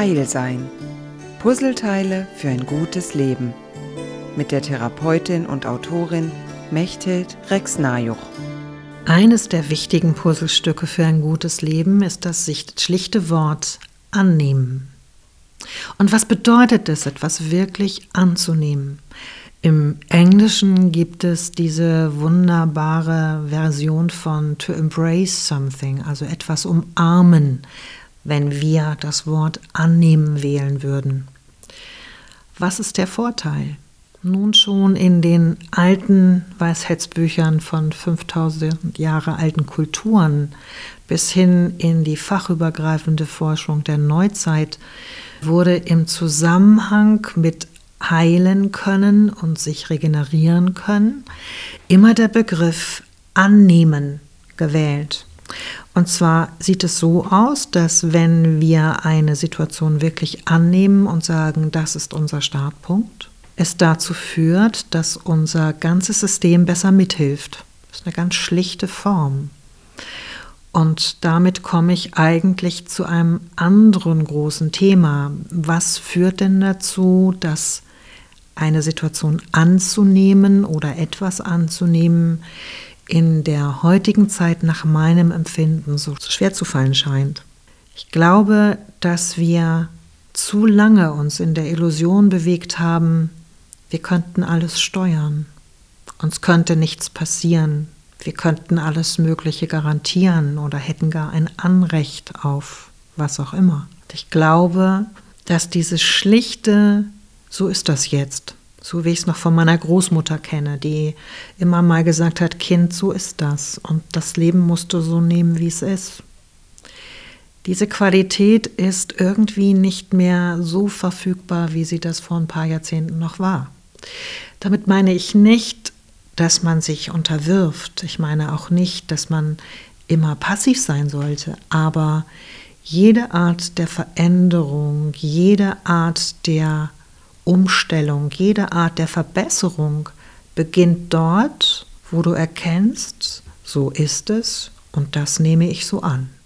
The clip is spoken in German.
Heil sein. Puzzleteile für ein gutes Leben. Mit der Therapeutin und Autorin Mechthild Rex-Najuch. Eines der wichtigen Puzzlestücke für ein gutes Leben ist das schlichte Wort annehmen. Und was bedeutet es, etwas wirklich anzunehmen? Im Englischen gibt es diese wunderbare Version von to embrace something, also etwas umarmen, wenn wir das Wort annehmen wählen würden. Was ist der Vorteil? Nun schon in den alten Weisheitsbüchern von 5000 Jahre alten Kulturen bis hin in die fachübergreifende Forschung der Neuzeit wurde im Zusammenhang mit heilen können und sich regenerieren können, immer der Begriff annehmen gewählt. Und zwar sieht es so aus, dass wenn wir eine Situation wirklich annehmen und sagen, das ist unser Startpunkt, es dazu führt, dass unser ganzes System besser mithilft. Das ist eine ganz schlichte Form. Und damit komme ich eigentlich zu einem anderen großen Thema. Was führt denn dazu, dass eine Situation anzunehmen oder etwas anzunehmen in der heutigen Zeit nach meinem Empfinden so schwer zu fallen scheint. Ich glaube, dass wir zu lange uns in der Illusion bewegt haben, wir könnten alles steuern, uns könnte nichts passieren, wir könnten alles Mögliche garantieren oder hätten gar ein Anrecht auf was auch immer. Ich glaube, dass dieses schlichte so ist das jetzt. So wie ich es noch von meiner Großmutter kenne, die immer mal gesagt hat, Kind, so ist das. Und das Leben musst du so nehmen, wie es ist. Diese Qualität ist irgendwie nicht mehr so verfügbar, wie sie das vor ein paar Jahrzehnten noch war. Damit meine ich nicht, dass man sich unterwirft. Ich meine auch nicht, dass man immer passiv sein sollte. Aber jede Art der Veränderung, jede Art der Umstellung, jede Art der Verbesserung beginnt dort, wo du erkennst, so ist es und das nehme ich so an.